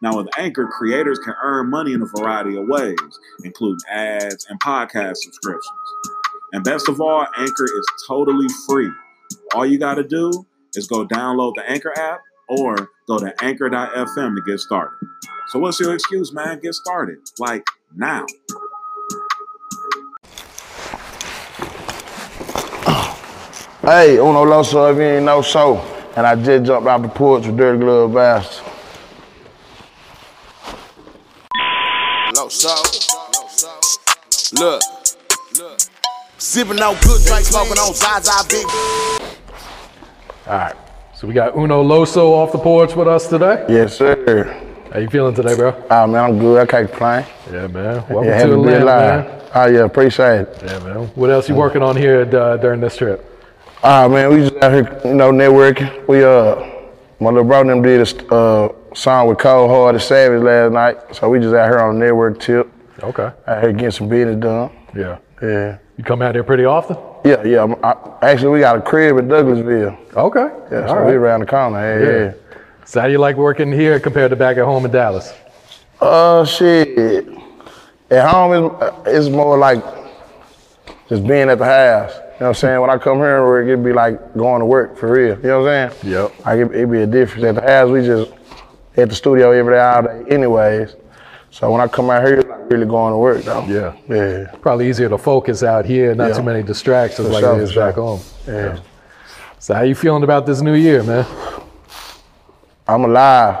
Now, with Anchor, creators can earn money in a variety of ways, including ads and podcast subscriptions. And best of all, Anchor is totally free. All you got to do is go download the Anchor app or go to anchor.fm to get started. So, what's your excuse, man? Get started. Like now. Hey, Uno Loso, if you ain't know so. And I just jumped out the porch with Dirty Glove Bastard. Sipping on good drink, smoking on Zaza Big. All right. So we got Uno Loso off the porch with us today. Yes, sir. How you feeling today, bro? Ah, man, I'm good. I can't complain. Yeah, man. Welcome Yeah, to happy to be Atlanta, alive. man. Oh, yeah, appreciate it. Yeah, man. What else you working on here uh, during this trip? Ah, man, we just out here, you know, networking. We, uh, my little brother and them did a uh, song with Cold Hard and Savage last night. So we just out here on a network tip. Okay. Out here getting some business done. Yeah. Yeah. You come out here pretty often? Yeah, yeah. I, actually, we got a crib in Douglasville. Okay. Yeah, All so right. we around the corner. Yeah, Yeah. yeah. So how do you like working here compared to back at home in Dallas? Uh, shit. At home, it's, it's more like just being at the house. You know what I'm saying? When I come here, work, it'd be like going to work for real. You know what I'm saying? Yep. Like it, it'd be a difference. At the house, we just at the studio every day, all day, anyways. So when I come out here, really going to work though. Yeah. Yeah. Probably easier to focus out here, not Yeah. too many distractions For like sure, it is for back home. Yeah. So how you feeling about this new year, man? I'm alive.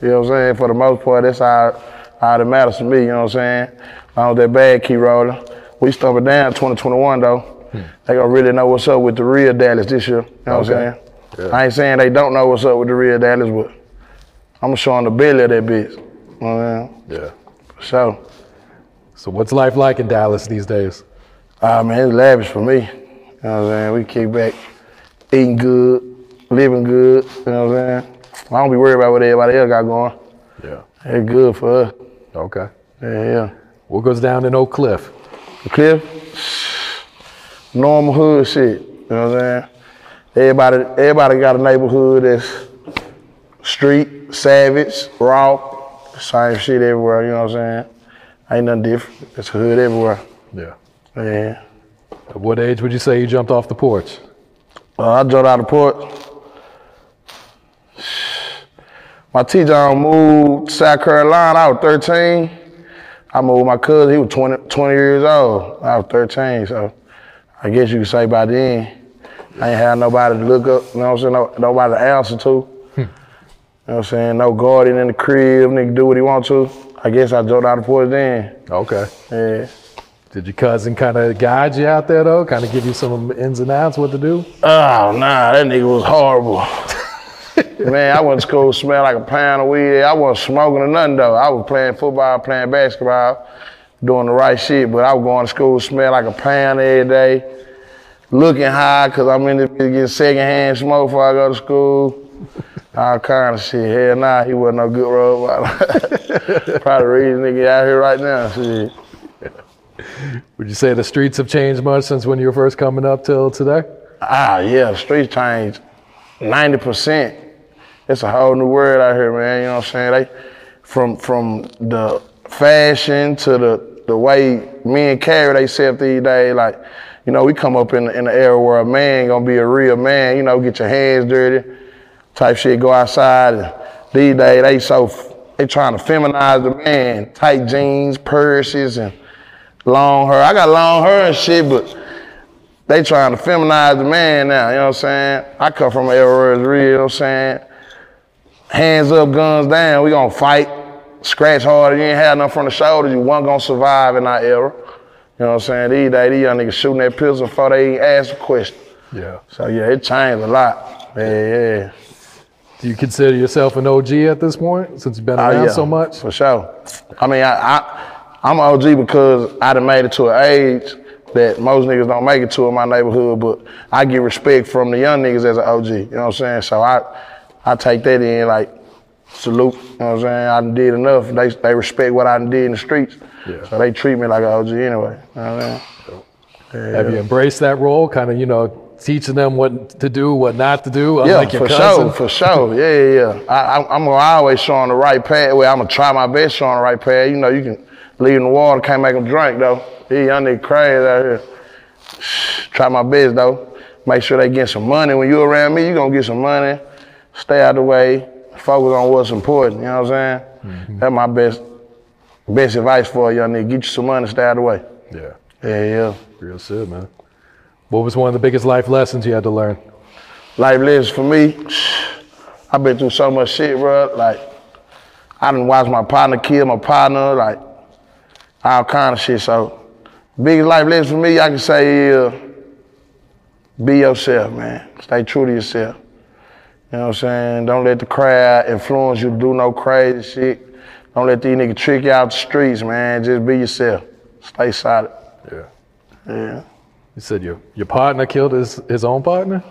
You know what I'm saying? For the most part, that's all, all that matters to me, you know what I'm saying? As long as that bag keep rolling. We stumping down 2021 though. Hmm. They gonna really know what's up with the real Dallas this year. You know what I'm Okay. saying? I ain't saying they don't know what's up with the real Dallas, but I'm gonna show them the belly of that bitch. You know what I'm saying? Yeah. For sure. So what's life like in Dallas these days? Ah man, it's lavish for me. You know what I'm saying? We kick back, eating good, living good. You know what I'm saying? I don't be worried about what everybody else got going. Yeah. It's good for us. Okay. Yeah, yeah. What goes down in Oak Cliff? The Cliff, normal hood shit. You know what I'm saying? Everybody, everybody got a neighborhood that's street, savage, raw, same shit everywhere. You know what I'm saying? Ain't nothing different. It's hood everywhere. Yeah. Yeah. At what age would you say you jumped off the porch? Uh, I jumped out of the porch. My teacher moved to South Carolina. I was 13. I moved with my cousin. He was 20, 20 years old. I was 13. So I guess you could say by then, I ain't had nobody to look up, you know what I'm saying? No, nobody to answer to. You know what I'm saying? No guardian in the crib, nigga do what he want to. I guess I jumped out of the porch then. Okay. Yeah. Did your cousin kind of guide you out there though? Kind of give you some ins and outs what to do? Oh, nah, that nigga was horrible. Man, I went to school smell like a pound of weed. I wasn't smoking or nothing though. I was playing football, playing basketball, doing the right shit. But I was going to school smell like a pound every day, looking high because I'm in the getting secondhand smoke before I go to school. All kind of shit. Hell nah, he wasn't no good role model. Probably the reason nigga out here right now. Shit. Would you say the streets have changed much since when you were first coming up till today? Ah, yeah, the streets changed 90%. It's a whole new world out here, man. You know what I'm saying? They, from from the fashion to the the way men carry themselves these days, like, you know, we come up in, in the era where a man gonna be a real man, you know, get your hands dirty, type shit, go outside. And these days, they so, they trying to feminize the man, tight jeans, purses, and long hair. I got long hair and shit, but they trying to feminize the man now, you know what I'm saying? I come from an era where it's real, you know what I'm saying? Hands up, guns down, we gonna fight, scratch harder. you ain't had nothing from the shoulders, you wasn't gonna survive in that era. You know what I'm saying? These days, these young niggas shooting that pistol before they even ask a question. Yeah. So yeah, it changed a lot. Yeah, yeah. Do you consider yourself an OG at this point since you've been Oh, around yeah, so much? For sure. I mean, I, I, I'm an OG because I done made it to an age that most niggas don't make it to in my neighborhood, but I get respect from the young niggas as an OG. You know what I'm saying? So I, I take that in like salute. You know what I'm saying? I done did enough. They, they respect what I done did in the streets. Yeah. So they treat me like an OG anyway. You know what I mean? Have you embraced that role, kind of, you know, teaching them what to do, what not to do, Yeah, for cousin? sure, for sure. Yeah, yeah, yeah. I, I'm gonna always show on the right path. Well, I'm gonna try my best show on the right path. You know, you can leave in the water, can't make them drink though. These young niggas crazy out here. Try my best though. Make sure they get some money. When you around me, you gonna get some money. Stay out the way. Focus on what's important. You know what I'm saying? Mm-hmm. That's my best best advice for a young nigga. Get you some money, stay out the way. Yeah, Yeah, yeah. real shit, man. What was one of the biggest life lessons you had to learn? life lessons for me. I've been through so much shit, bro. Like, I didn't watch my partner kill my partner, like, all kind of shit. So, biggest life lesson for me, I can say is be yourself, man. Stay true to yourself. You know what I'm saying? Don't let the crowd influence you to do no crazy shit. Don't let these niggas trick you out the streets, man. Just be yourself. Stay solid. Yeah. Yeah. You said your your partner killed his his own partner.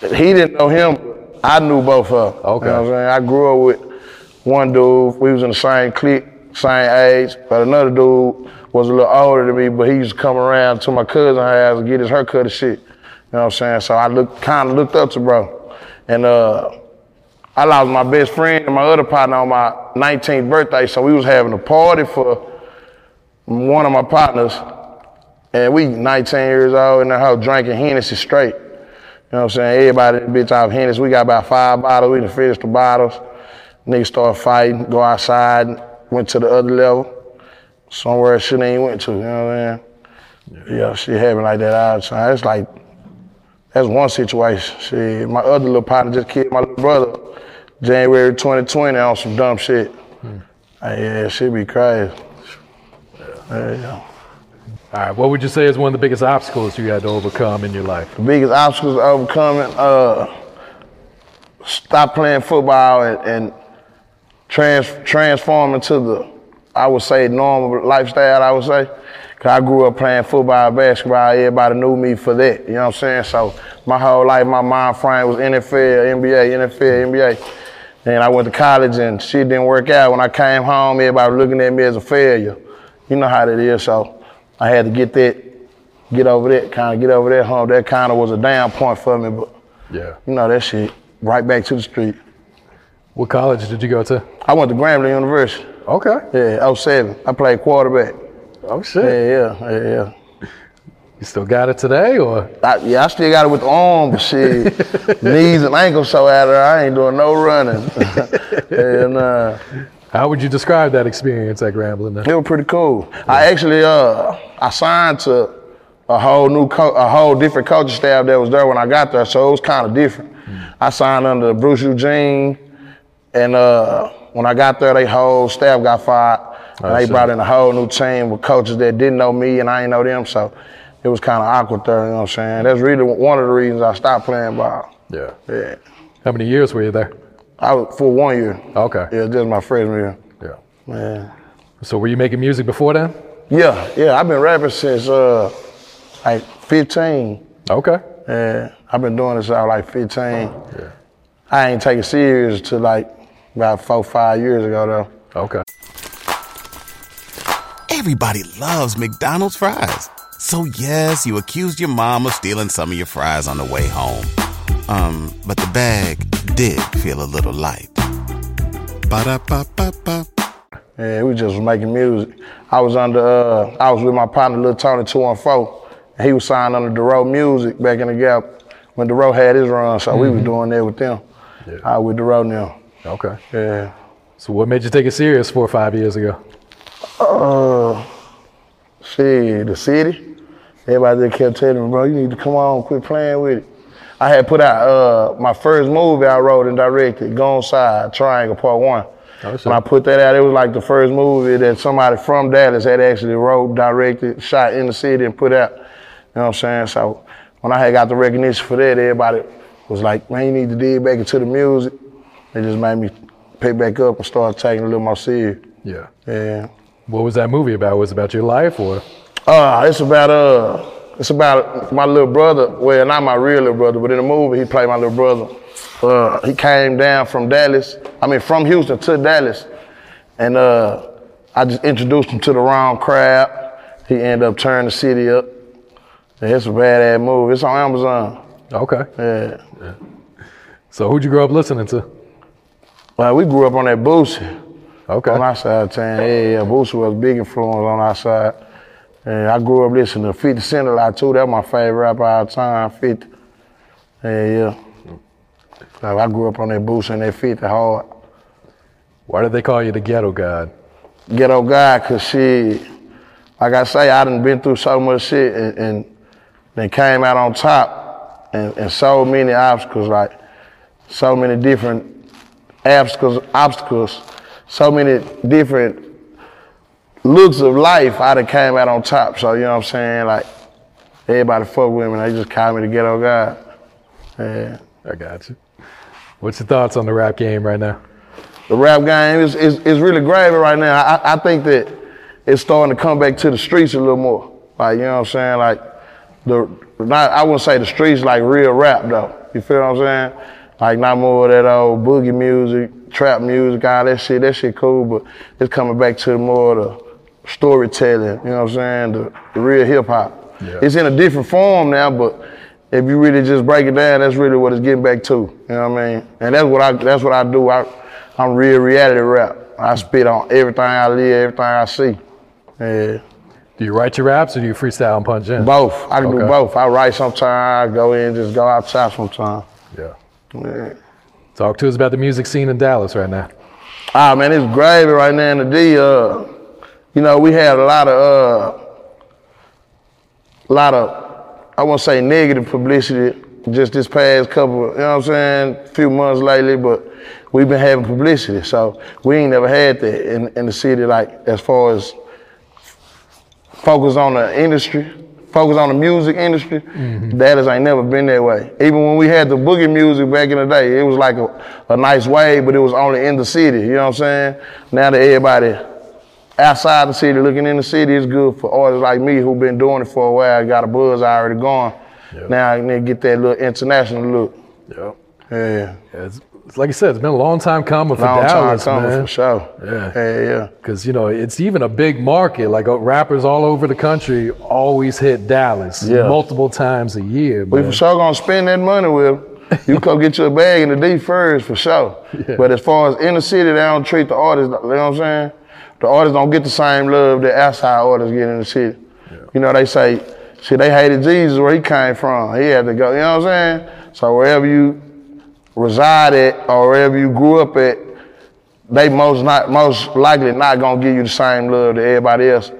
He didn't know him. I knew both of them. Okay. You know what I'm saying? I grew up with one dude. We was in the same clique, same age. But another dude was a little older than me, but he used to come around to my cousin's house and get his haircut and shit. You know what I'm saying? So I looked, kind of looked up to bro. And uh, I lost my best friend and my other partner on my 19th birthday. So we was having a party for one of my partners. And we 19 years old in the house drinking Hennessy straight. You know what I'm saying? Everybody bitch off Hennessy. We got about five bottles. We done finished the bottles. Niggas started fighting, go outside, went to the other level. Somewhere shouldn't even went to, you know what I'm saying? Yeah, shit happened like that all the time. It's like, that's one situation. Shit, my other little partner just killed my little brother January 2020 on some dumb shit. Hmm. Hey, yeah, shit be crazy. Yeah, yeah. All right. What would you say is one of the biggest obstacles you had to overcome in your life? The biggest obstacles overcoming, uh, stop playing football and, and trans, transform into the, I would say, normal lifestyle, I would say. Cause I grew up playing football, basketball, everybody knew me for that, you know what I'm saying? So my whole life, my mind frame was NFL, NBA, NFL, NBA. And I went to college and shit didn't work out. When I came home, everybody was looking at me as a failure. You know how that is, so I had to get that, get over that, kind of get over that hump. That kind of was a down point for me, but Yeah. you know that shit, right back to the street. What college did you go to? I went to Grambling University. Okay. Yeah, I was 07. I played quarterback. Oh shit. Yeah, yeah, yeah, yeah. You still got it today, or? I, yeah, I still got it with the arm, but shit, knees and ankles so out there, I ain't doing no running. and uh, How would you describe that experience at Grambling? then? it was pretty cool. I actually uh, I signed to a whole new, co- a whole different coaching staff that was there when I got there, so it was kind of different. I signed under Bruce Eugene, and uh, when I got there, they whole staff got fired. And they brought in a whole new team with coaches that didn't know me and I didn't know them, so it was kind of awkward there. You know what I'm saying? That's really one of the reasons I stopped playing ball. Yeah. Yeah, How many years were you there? I was for one year. Okay. Yeah, just my freshman year. Yeah. Man. So were you making music before then? Yeah, yeah. I've been rapping since uh like 15. Okay. Yeah, I've been doing this since I was like 15. Yeah. I ain't take it serious to like about four, five years ago though. Okay. Everybody loves McDonald's fries. So yes, you accused your mom of stealing some of your fries on the way home. Um, but the bag did feel a little light. Ba-da-ba-ba-ba. Yeah, we just was making music. I was under, uh, I was with my partner, Lil Tony 214, and he was signed under DeRoe Music back in the Gap when DeRoe had his run, so we was doing that with them. I with DeRoe now. Okay. Yeah. So what made you take it serious four or five years ago? Uh, shit, the city. Everybody just kept telling me, bro, you need to come on, quit playing with it. I had put out uh, my first movie I wrote and directed, Goon Side, Triangle Part One. Oh, shit. when I put that out, it was like the first movie that somebody from Dallas had actually wrote, directed, shot in the city and put out. You know what I'm saying? So when I had got the recognition for that, everybody was like, man, you need to dig back into the music. It just made me pick back up and start taking a little more serious. Yeah. Yeah. What was that movie about? Was it about your life or? Uh, it's about uh, it's about my little brother. Well, not my real little brother, but in the movie he played my little brother. Uh, he came down from Dallas. I mean, from Houston to Dallas, and uh, I just introduced him to the wrong crowd. He ended up turning the city up. And it's a badass movie. It's on Amazon. Okay. Yeah. So who'd you grow up listening to? Well, we grew up on that Boosie. Okay. On our side of town, yeah, yeah. Boosie was a big influence on our side. And I grew up listening to 50 Cent a lot too. That's my favorite rapper of all time, 50. Eh, yeah, yeah. So I grew up on that Boosie and that 50 hard. Why did they call you the ghetto god? Ghetto God, cause she, like I say, I done been through so much shit and, and then came out on top and, and so many obstacles, like so many different obstacles, obstacles, so many different looks of life, I done came out on top. So you know what I'm saying? Like everybody fuck with me, they just call me the ghetto God. Yeah. I got you. What's your thoughts on the rap game right now? the rap game is, is, is really gravy right now. I, I think that it's starting to come back to the streets a little more. Like, you know what I'm saying? Like, the not I wouldn't say the streets like real rap though. You feel what I'm saying? Like not more of that old boogie music, trap music, all that shit. That shit cool, but it's coming back to more of the storytelling. You know what I'm saying? The, the real hip hop. Yeah. It's in a different form now, but if you really just break it down, that's really what it's getting back to. You know what I mean? And that's what I that's what I do. I I'm real reality rap. I spit on everything I live, everything I see. Yeah. Do you write your raps or do you freestyle and punch in? Both. I can do both. I write sometimes, I go in, just go outside sometimes. Yeah. Yeah. Talk to us about the music scene in Dallas right now. Ah man, it's gravy right now in the D. Uh, you know, we had a lot of uh, a lot of I won't say negative publicity just this past couple, you know what I'm saying, few months lately, but we've been having publicity. So we ain't never had that in, in the city like as far as focus on the industry, focus on the music industry. Dallas ain't never been that way. Even when we had the boogie music back in the day, it was like a, a nice wave, but it was only in the city. You know what I'm saying? Now that everybody outside the city looking in the city, is good for artists like me who've been doing it for a while, got a buzz already going. Now I need to get that little international look. Yep. Yeah. It's, it's like you said, it's been a long time coming for Long Dallas, time coming man. for sure. Yeah. Yeah, yeah. Because you know it's even a big market. Like uh, rappers all over the country always hit Dallas Yeah. multiple times a year. We man. for sure gonna spend that money with 'em. You come get you a bag in the D first for sure. Yeah. But as far as in the city, they don't treat the artists. You know what I'm saying? The artists don't get the same love that outside artists get in the city. You know they say, see, they hated Jesus where he came from. He had to go. You know what I'm saying? So wherever you reside at or wherever you grew up at, they most not most likely not gonna give you the same love that everybody else.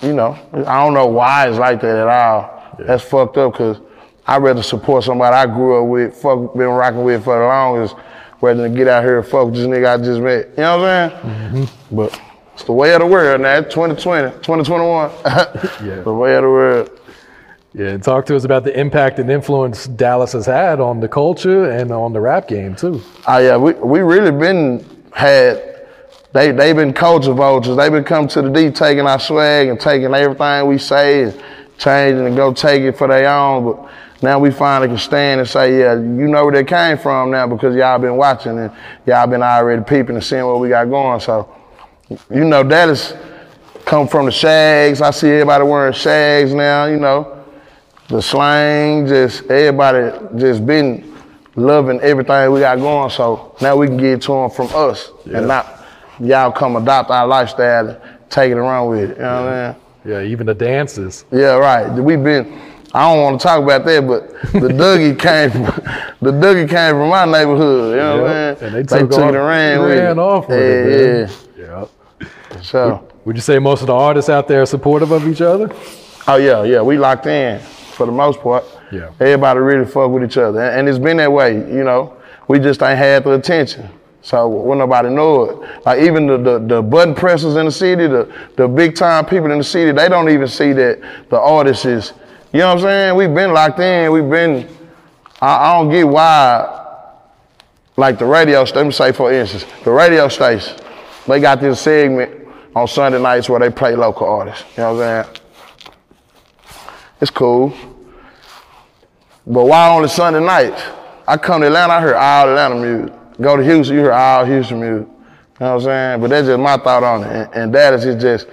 You know, I don't know why it's like that at all. That's fucked up because I'd rather support somebody I grew up with, fuck been rocking with for the longest, rather than get out here and fuck this nigga I just met. You know what I'm saying? Mm-hmm. But it's the way of the world now. It's 2020, 2021. Yeah. The way of the world. Yeah, talk to us about the impact and influence Dallas has had on the culture and on the rap game too. Oh yeah, we we really been had they they been culture vultures. They been coming to the D taking our swag and taking everything we say and changing and go take it for their own. But now we finally can stand and say, yeah, you know where they came from now because y'all been watching and y'all been already peeping and seeing what we got going. So you know Dallas come from the shags. I see everybody wearing shags now, you know. The slang, just everybody just been loving everything we got going. So now we can get to them from us and not y'all come adopt our lifestyle and take it around with it. You know what I mean? Yeah, even the dances. Yeah, right. We've been. I don't want to talk about that, but the Dougie came. From, the Dougie came from my neighborhood. You know what I Yep, mean? and they took it off- and ran with it. off with yeah, it, man. yeah. Yeah. So, Would you say most of the artists out there are supportive of each other? oh yeah, yeah. We locked in for the most part. Yeah. Everybody really fuck with each other, and, and it's been that way. You know, we just ain't had the attention. So when nobody know it, like even the, the, the button pressers in the city, the, the big time people in the city, they don't even see that the artist is, you know what I'm saying? We've been locked in, we've been, I, I don't get why, like the radio, let me say for instance, the radio station, they got this segment on Sunday nights where they play local artists, you know what I'm saying? It's cool. But why only Sunday nights? I come to Atlanta, I hear all Atlanta music. Go to Houston, you hear all Houston music. You know what I'm saying? But that's just my thought on it. And, and that is just,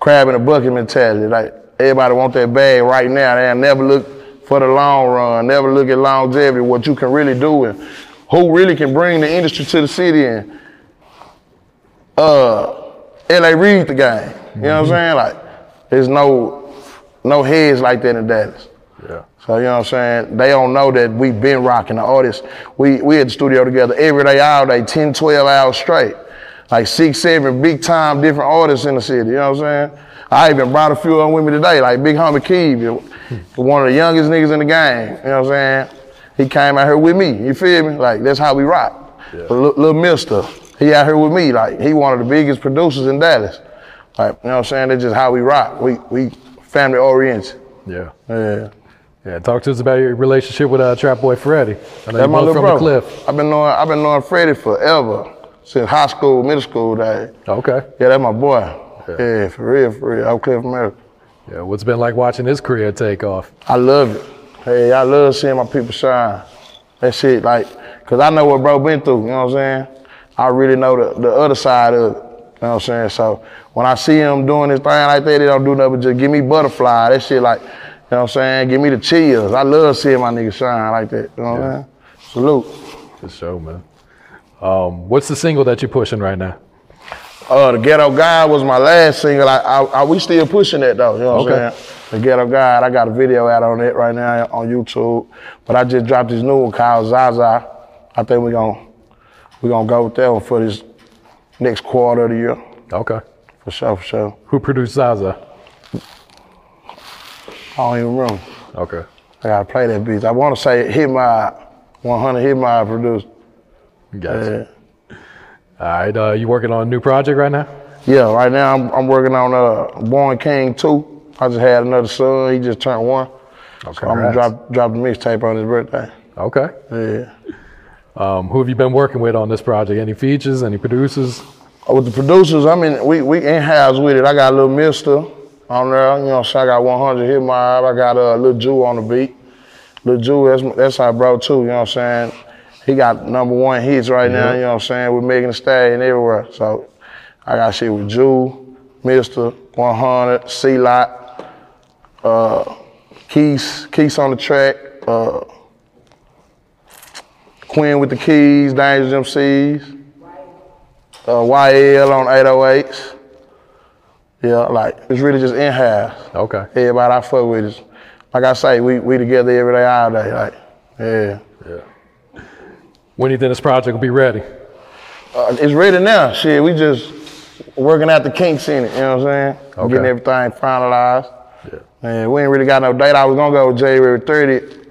crab in a bucket mentality. Like everybody want that bag right now. They never look for the long run, never look at longevity, what you can really do and who really can bring the industry to the city and uh LA read the game. You know what I'm mm-hmm. saying? Like there's no no heads like that in Dallas. Yeah. So you know what I'm saying? They don't know that we've been rocking the artists. We we at the studio together every day, all day, 10, 12 hours straight. Like six, seven big time different artists in the city. You know what I'm saying? I even brought a few of them with me today, like Big Homie Keeve, hmm. one of the youngest niggas in the game. You know what I'm saying? He came out here with me. You feel me? Like that's how we rock. Little, little Mister, he out here with me. Like he one of the biggest producers in Dallas. Like you know what I'm saying? That's just how we rock. We we family oriented. Yeah. Yeah. Yeah. Talk to us about your relationship with uh, TrapBoy Freddy. I know That's my little from bro. the cliff. I've been knowing I've been knowing Freddy forever. Since high school, middle school days. Okay. Yeah, that's my boy. Yeah, for real, for real. Oak Cliff America. Yeah. What's it been like watching his career take off? I love it. Hey, I love seeing my people shine. That shit, like, cause I know what bro been through, you know what I'm saying? I really know the, the other side of it. You know what I'm saying? So when I see him doing his thing like that, they don't do nothing but just give me butterfly. That shit like, you know what I'm saying? Give me the chills. I love seeing my niggas shine like that. You know what I'm saying? Salute. For sure, man. Um, what's the single that you're pushing right now? Uh, the Ghetto Guide was my last single. I, I, I we still pushing that though. You know what Okay. I'm saying? The Ghetto Guide. I got a video out on it right now on YouTube. But I just dropped this new one called Zaza. I think we're gonna we gonna go with that one for this next quarter of the year. Okay. For sure, for sure. Who produced Zaza? I don't even remember. Okay. I gotta play that beat. I wanna say Hit My 100 Hit My produced. Gotcha. All right. Uh, you working on a new project right now? Yeah, right now I'm, I'm working on uh Born King 2. I just had another son, he just turned one. So I'm gonna drop drop the mixtape on his birthday. Okay. Yeah. Um, who have you been working with on this project? Any features? Any producers? Uh, With the producers, I mean, we we in house with it. I got a little Mister on there, you know. So I got 100 hit my. I got a uh, little Jew on the beat. Little Jew, that's that's our bro too. You know what I'm saying? He got number one hits right now. You know what I'm saying? We're making Megan Thee Stallion everywhere. So I got shit with Jew, Mister, 100, C Lot, uh, Keys, Keys on the track, uh, Quinn with the keys, Dangerous MCs uh, YL on 808s. Yeah, like it's really just in house. Okay. Everybody I fuck with is, like I say, we we together every day, all day. Like, yeah. Yeah. When do you think this project will be ready? Uh, it's ready now. Shit, we just working out the kinks in it. You know what I'm saying? Okay. Getting everything finalized. Yeah. And we ain't really got no date. I was gonna go with January 30th,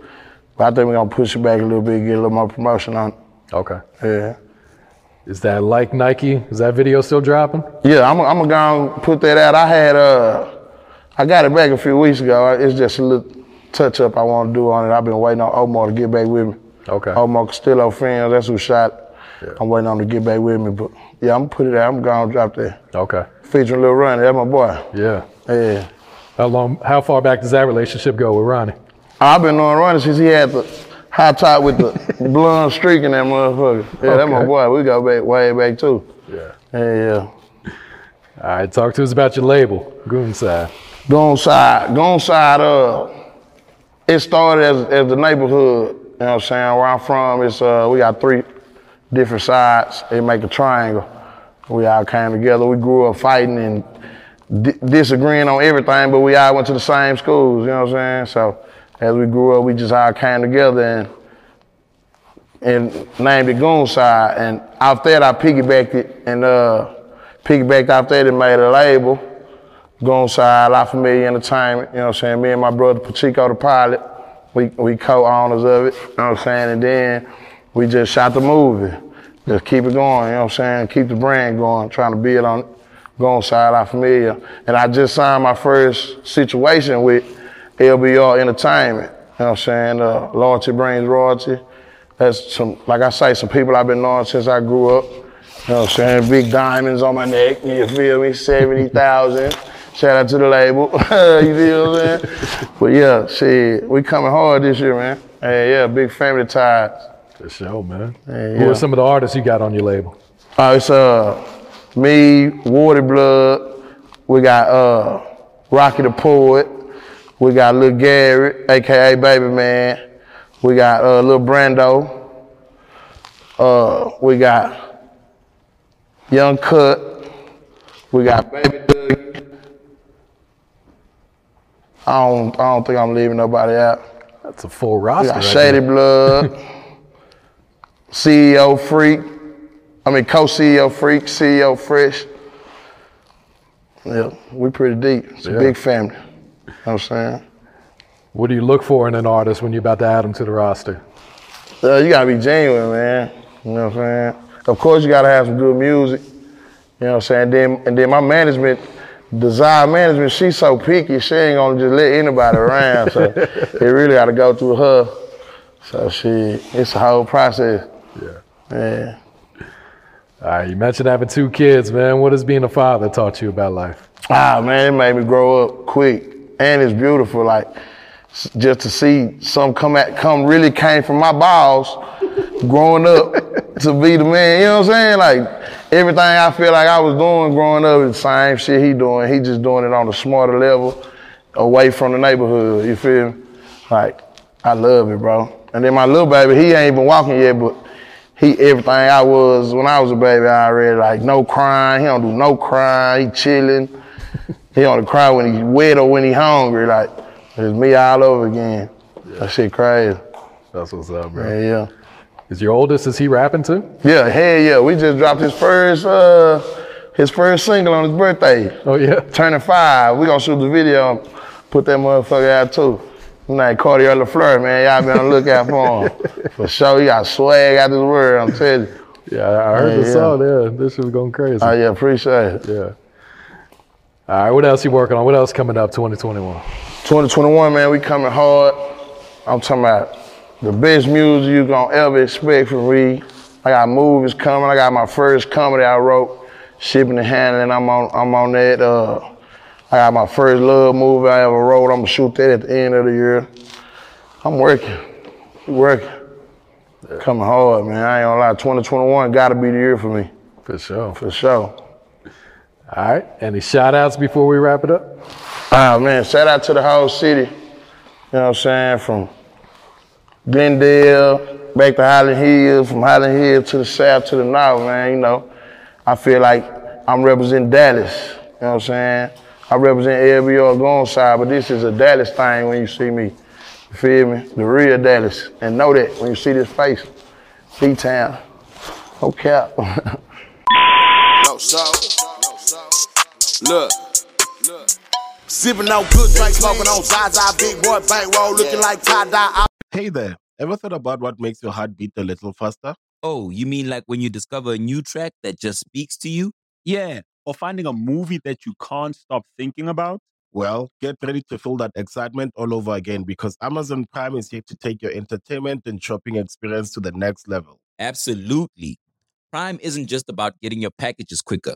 but I think we're gonna push it back a little bit, get a little more promotion on it. Okay. Yeah. Is that like Nike? Is that video still dropping? Yeah, I'm, I'm gonna put that out. I had uh, I got it back a few weeks ago. It's just a little touch up I want to do on it. I've been waiting on Omar to get back with me. Okay. Omar Castillo Films, that's who shot. it. I'm waiting on him to get back with me, but yeah, I'm gonna put it out. I'm gonna drop that. Okay. Featuring Lil Ronnie, that's my boy. Yeah. Yeah. How long? How far back does that relationship go with Ronnie? I've been knowing Ronnie since he had the high top with the blonde streak in that motherfucker. Yeah, that's my boy. We go back way back too. Yeah. Yeah, yeah. All right. Talk to us about your label, Goonside. Goonside. Goonside. Uh, it started as, as the neighborhood. You know what I'm saying? Where I'm from, it's uh, we got three different sides. They make a triangle. We all came together. We grew up fighting and di- disagreeing on everything, but we all went to the same schools. You know what I'm saying? So as we grew up, we just all came together and and named it Goon Side. And off that, I piggybacked it and uh, piggybacked off that and made a label. Goon Side, La Familia Entertainment. You know what I'm saying? Me and my brother Pachico the pilot, we we co-owners of it. You know what I'm saying? And then we just shot the movie. Just keep it going. You know what I'm saying? Keep the brand going. Trying to build on Goon Side La Familia. And I just signed my first situation with LBR Entertainment. You know what I'm saying? Uh, loyalty brings royalty. That's some, like I say, some people I've been knowing since I grew up. You know what I'm saying? Big diamonds on my neck, you feel me? 70,000. Shout out to the label. you feel what I'm saying? But yeah, shit, we coming hard this year, man. Hey, yeah, big family ties. For sure, man. Yeah, Who yeah. are some of the artists you got on your label? Uh, it's uh, me, Water Blood. We got uh, Rocky the Poet. We got Lil Garrett, aka Baby Man. We got uh, Lil Brando. Uh, we got Young Cut. We got Baby Doug. I don't, I don't think I'm leaving nobody out. That's a full We roster. got right Shady there. Blood, CEO Freak. I mean, co-CEO Freak, CEO Fresh. Yeah, we pretty deep. It's a big family. You know what I'm saying? What do you look for in an artist when you're about to add them to the roster? Uh, you gotta be genuine, man. You know what I'm saying? Of course, you gotta have some good music. You know what I'm saying? Then and then my management, desire management, she's so picky. She ain't gonna just let anybody around. So it really gotta go through her. So she, it's a whole process. Yeah. Yeah. All right. You mentioned having two kids, man. What has being a father taught you about life? Ah man, it made me grow up quick, and it's beautiful. Like just to see some come at come really came from my balls, growing up to be the man. You know what I'm saying? Like everything I feel like I was doing growing up is the same shit he doing. He just doing it on a smarter level, away from the neighborhood. You feel me? Like I love it, bro. And then my little baby, he ain't even walking yet, but he everything I was when I was a baby. I already like no crying. He don't do no crying. He chilling. He only cry when he wet or when he hungry. Like it's me all over again. That shit crazy. That's what's up, bro. Yeah, yeah. Is your oldest, is he rapping too? Yeah, hell yeah. We just dropped his first uh his first single on his birthday. Oh, yeah. Turning five. We gonna shoot the video put that motherfucker out too. His name Cartier LaFleur, man. Y'all be on the lookout for him. For sure, he got swag out this world, I'm telling you. Yeah, I heard Yeah, the yeah. song. Yeah, this shit was going crazy. Oh yeah, appreciate it. yeah. All right. What else you working on? What else coming up 2021? 2021, man, we coming hard. I'm talking about the best music you gonna ever expect from me. I got movies coming. I got my first comedy I wrote, shipping and handling. I'm on. I'm on that. Uh, I got my first love movie I ever wrote. I'm gonna shoot that at the end of the year. I'm working. Working. Coming hard, man. I ain't gonna lie. 2021 gotta be the year for me, For sure. for sure. All right. Any shout outs before we wrap it up? Ah man, shout out to the whole city. You know what I'm saying? From Glendale back to Highland Hills, from Highland Hills to the south to the north, man. You know, I feel like I'm representing Dallas. You know what I'm saying? I represent LBR Goon side, but this is a Dallas thing when you see me. You feel me? The real Dallas. And know that when you see this face. B-Town. No cap. No so. Look. Look. Sipping on good drink, smoking on Zaza, big boy bankroll, looking like tie dye. Hey there, ever thought about what makes your heart beat a little faster? Oh, you mean like when you discover a new track that just speaks to you? Yeah, or finding a movie that you can't stop thinking about? Well, get ready to feel that excitement all over again because Amazon Prime is here to take your entertainment and shopping experience to the next level. Absolutely. Prime isn't just about getting your packages quicker.